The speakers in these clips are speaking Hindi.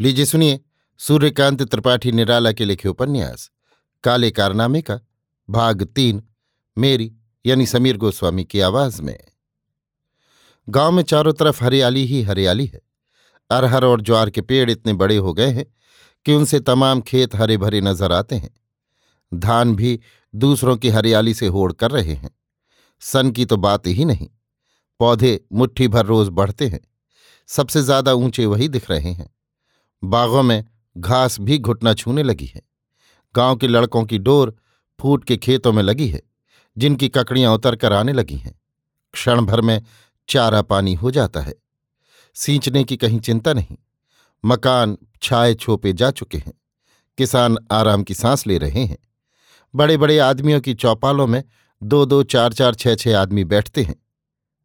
लीजिए सुनिए, सूर्यकांत त्रिपाठी निराला के लिखे उपन्यास। काले कारनामे का, भाग तीन, मेरी, यानी समीर गोस्वामी की आवाज़ में। गाँव में चारों तरफ़ हरियाली ही हरियाली है। अरहर और ज्वार के पेड़ इतने बड़े हो गए हैं कि उनसे तमाम खेत हरे भरे नज़र आते हैं। धान भी दूसरों की हरियाली से होड़ कर रहे हैं। सन की तो बात ही नहीं। पौधे मुट्ठी भर रोज बढ़ते हैं। सबसे ज़्यादा ऊँचे वही दिख रहे हैं। बागों में घास भी घुटना छूने लगी है। गाँव के लड़कों की डोर फूट के खेतों में लगी है, जिनकी ककड़ियाँ उतर कर आने लगी हैं। क्षण भर में चारा पानी हो जाता है। सींचने की कहीं चिंता नहीं। मकान छाए छोपे जा चुके हैं। किसान आराम की सांस ले रहे हैं। बड़े बड़े आदमियों की चौपालों में दो दो, चार चार, छह छह आदमी बैठते हैं।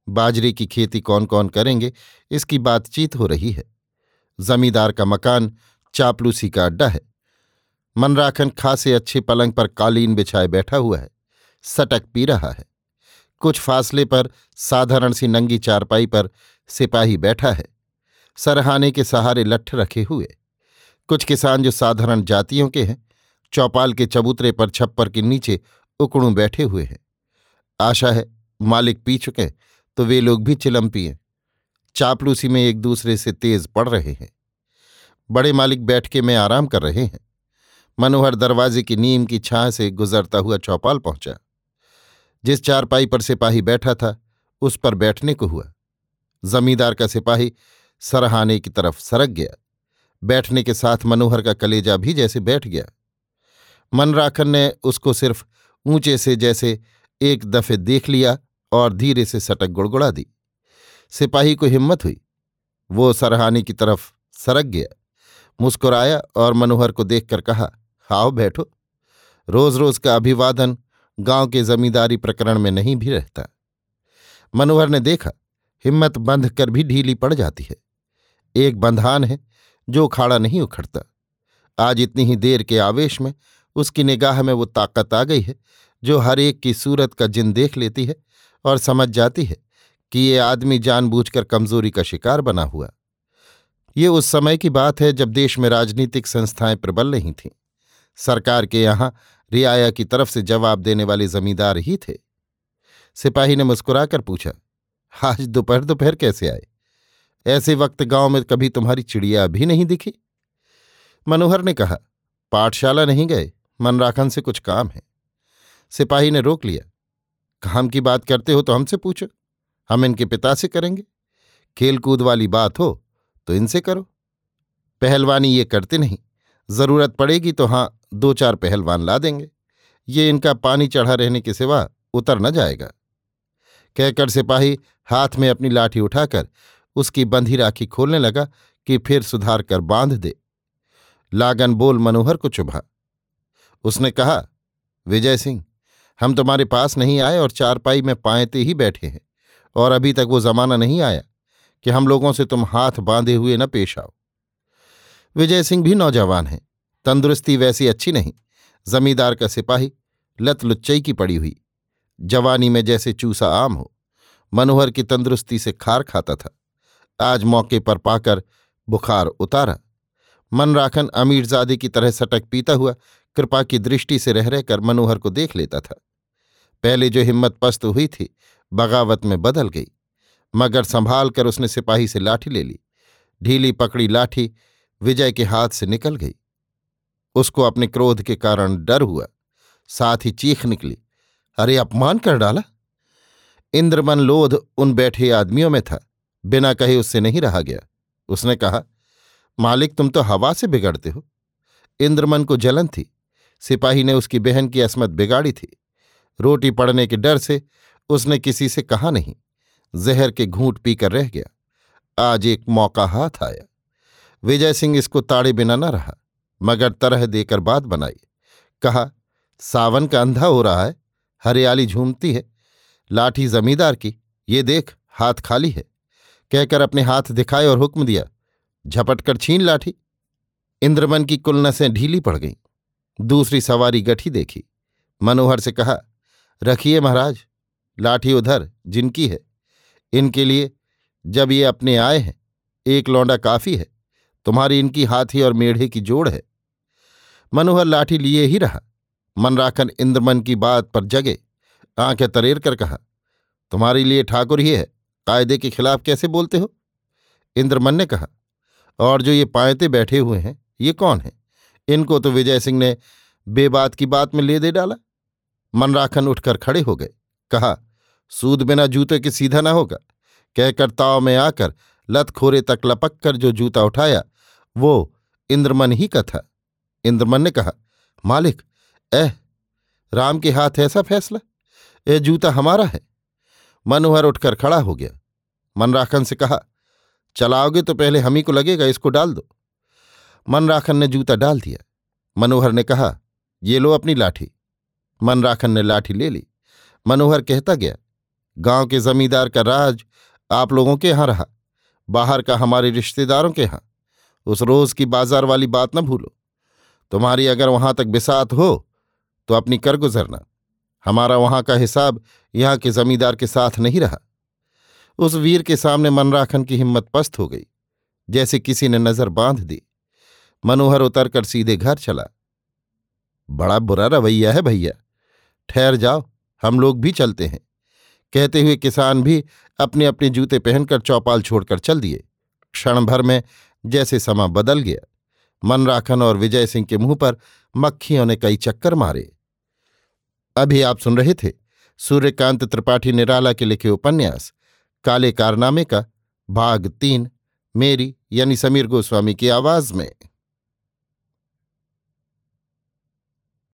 बाजरे की खेती कौन कौन करेंगे, इसकी बातचीत हो रही है। जमींदार का मकान चापलूसी का अड्डा है। मनराखन खासे अच्छे पलंग पर कालीन बिछाए बैठा हुआ है। सटक पी रहा है। कुछ फासले पर साधारण सी नंगी चारपाई पर सिपाही बैठा है। सरहाने के सहारे लठ रखे हुए। कुछ किसान जो साधारण जातियों के हैं, चौपाल के चबूतरे पर छप्पर के नीचे उकड़ू बैठे हुए हैं। आशा है मालिक पी चुके तो वे लोग भी चिलम पिए। चापलूसी में एक दूसरे से तेज पड़ रहे हैं। बड़े मालिक बैठके में आराम कर रहे हैं। मनोहर दरवाजे की नीम की छां से गुजरता हुआ चौपाल पहुँचा। जिस चारपाई पर सिपाही बैठा था, उस पर बैठने को हुआ। जमींदार का सिपाही सरहाने की तरफ़ सरक गया। बैठने के साथ मनोहर का कलेजा भी जैसे बैठ गया। मनराखन ने उसको सिर्फ़ ऊँचे से जैसे एक दफे देख लिया और धीरे से सटक गुड़गुड़ा दी। सिपाही को हिम्मत हुई। वो सरहाने की तरफ़ सरक गया, मुस्कुराया और मनोहर को देखकर कहा आओ बैठो। रोज रोज का अभिवादन गाँव के जमींदारी प्रकरण में नहीं भी रहता मनोहर ने देखा, हिम्मत बंध कर भी ढीली पड़ जाती है। एक बंधान है जो खाड़ा नहीं उखड़ता। आज इतनी ही देर के आवेश में उसकी निगाह में वो ताकत आ गई है, जो हर एक की सूरत का जिन देख लेती है और समझ जाती है कि ये आदमी जानबूझकर कमज़ोरी का शिकार बना हुआ। ये उस समय की बात है जब देश में राजनीतिक संस्थाएँ प्रबल नहीं थीं। सरकार के यहाँ रियाया की तरफ़ से जवाब देने वाले जमींदार ही थे। सिपाही ने मुस्कुराकर पूछा, आज दोपहर दोपहर कैसे आए? ऐसे वक्त गाँव में कभी तुम्हारी चिड़िया भी नहीं दिखी? मनोहर ने कहा, पाठशाला नहीं गए, मनराखन से कुछ काम है। सिपाही ने रोक लिया, काम की बात करते हो तो हमसे पूछो। हम इनके पिता से करेंगे। खेलकूद वाली बात हो तो इनसे करो। पहलवानी ये करते नहीं। ज़रूरत पड़ेगी तो हाँ दो चार पहलवान ला देंगे। ये इनका पानी चढ़ा रहने के सिवा उतर न जाएगा। कहकर सिपाही हाथ में अपनी लाठी उठाकर उसकी बंधी राखी खोलने लगा कि फिर सुधार कर बाँध दे। लागन बोल मनोहर को चुभा। उसने कहा, विजय सिंह, हम तुम्हारे पास नहीं आए और चारपाई में पाएते ही बैठे हैं। और अभी तक वो जमाना नहीं आया कि हम लोगों से तुम हाथ बांधे हुए न पेश आओ। विजय सिंह भी नौजवान है, तंदुरुस्ती वैसी अच्छी नहीं, जमींदार का सिपाही लत लुच्चई की पड़ी हुई, जवानी में जैसे चूसा आम हो, मनोहर की तंदुरुस्ती से खार खाता था, आज मौके पर पाकर बुखार उतारा मनराखन अमीरजादे की तरह सटक पीता हुआ, कृपा की दृष्टि से रह रहकर मनोहर को देख लेता था। पहले जो हिम्मत पस्त हुई थी बगावत में बदल गई। मगर संभाल कर उसने सिपाही से लाठी ले ली। ढीली पकड़ी लाठी, विजय के हाथ से निकल गई। उसको अपने क्रोध के कारण डर हुआ। साथ ही चीख निकली। अरे अपमान कर डाला? इंद्रमन लोध उन बैठे आदमियों में था। बिना कहे उससे नहीं रहा गया। उसने कहा, मालिक, तुम तो हवा से बिगड़ते हो। इंद्रमन को जलन थी। सिपाही ने उसकी बहन की असमत बिगाड़ी थी। रोटी पड़ने के डर से उसने किसी से कहा नहीं। जहर के घूंट पीकर रह गया। आज एक मौका हाथ आया। विजय सिंह इसको ताड़े बिना न रहा, मगर तरह देकर बात बनाई। कहा, सावन का अंधा हो रहा है, हरियाली झूमती है, लाठी जमींदार की, ये देख, हाथ खाली है। कहकर अपने हाथ दिखाए और हुक्म दिया झपट कर छीन लाठी। इंद्रमन की कुल नसें ढीली पड़ गईं। दूसरी सवारी गठी देखी। मनोहर से कहा, रखिए महाराज। लाठी उधर जिनकी है। इनके लिए जब ये अपने आए हैं, एक लौंडा काफ़ी है, तुम्हारी इनकी हाथी और मेढ़े की जोड़ है। मनोहर लाठी लिए ही रहा। मनराखन इंद्रमन की बात पर जगे, आँखें तरेर कर कहा, तुम्हारे लिए ठाकुर ही है, कायदे के खिलाफ कैसे बोलते हो? इंद्रमन ने कहा, और जो ये पायते बैठे हुए हैं, ये कौन है? इनको तो विजय सिंह ने बेबात की बात में ले दे डाला। मनराखन उठकर खड़े हो गए, कहा सूद बिना जूते के सीधा ना होगा। कहकर ताव में आकर लत खोरे तक लपक कर जो जूता उठाया, वो इंद्रमन ही का था। इंद्रमन ने कहा, मालिक एह राम के हाथ ऐसा फैसला? यह जूता हमारा है। मनोहर उठकर खड़ा हो गया। मनराखन से कहा, चलाओगे तो पहले हम ही को लगेगा, इसको डाल दो। मनराखन ने जूता डाल दिया। मनोहर ने कहा, ये लो अपनी लाठी। मनराखन ने लाठी ले ली। मनोहर कहता गया गाँव के जमींदार का राज आप लोगों के यहाँ रहा, बाहर का हमारे रिश्तेदारों के यहाँ। उस रोज की बाज़ार वाली बात न भूलो। तुम्हारी अगर वहाँ तक बिसात हो तो अपनी कर गुजरना। हमारा वहाँ का हिसाब यहाँ के जमींदार के साथ नहीं रहा। उस वीर के सामने मनराखन की हिम्मत पस्त हो गई, जैसे किसी ने नज़र बाँध दी। मनोहर उतरकर सीधे घर चला। बड़ा बुरा रवैया है भैया। ठहर जाओ, हम लोग भी चलते हैं। कहते हुए किसान भी अपने अपने जूते पहनकर चौपाल छोड़कर चल दिए। क्षण भर में जैसे समा बदल गया। मनराखन और विजय सिंह के मुँह पर मक्खियों ने कई चक्कर मारे। अभी आप सुन रहे थे सूर्यकांत त्रिपाठी निराला के लिखे उपन्यास, काले कारनामे का, भाग तीन, मेरी यानी समीर गोस्वामी की आवाज़ में।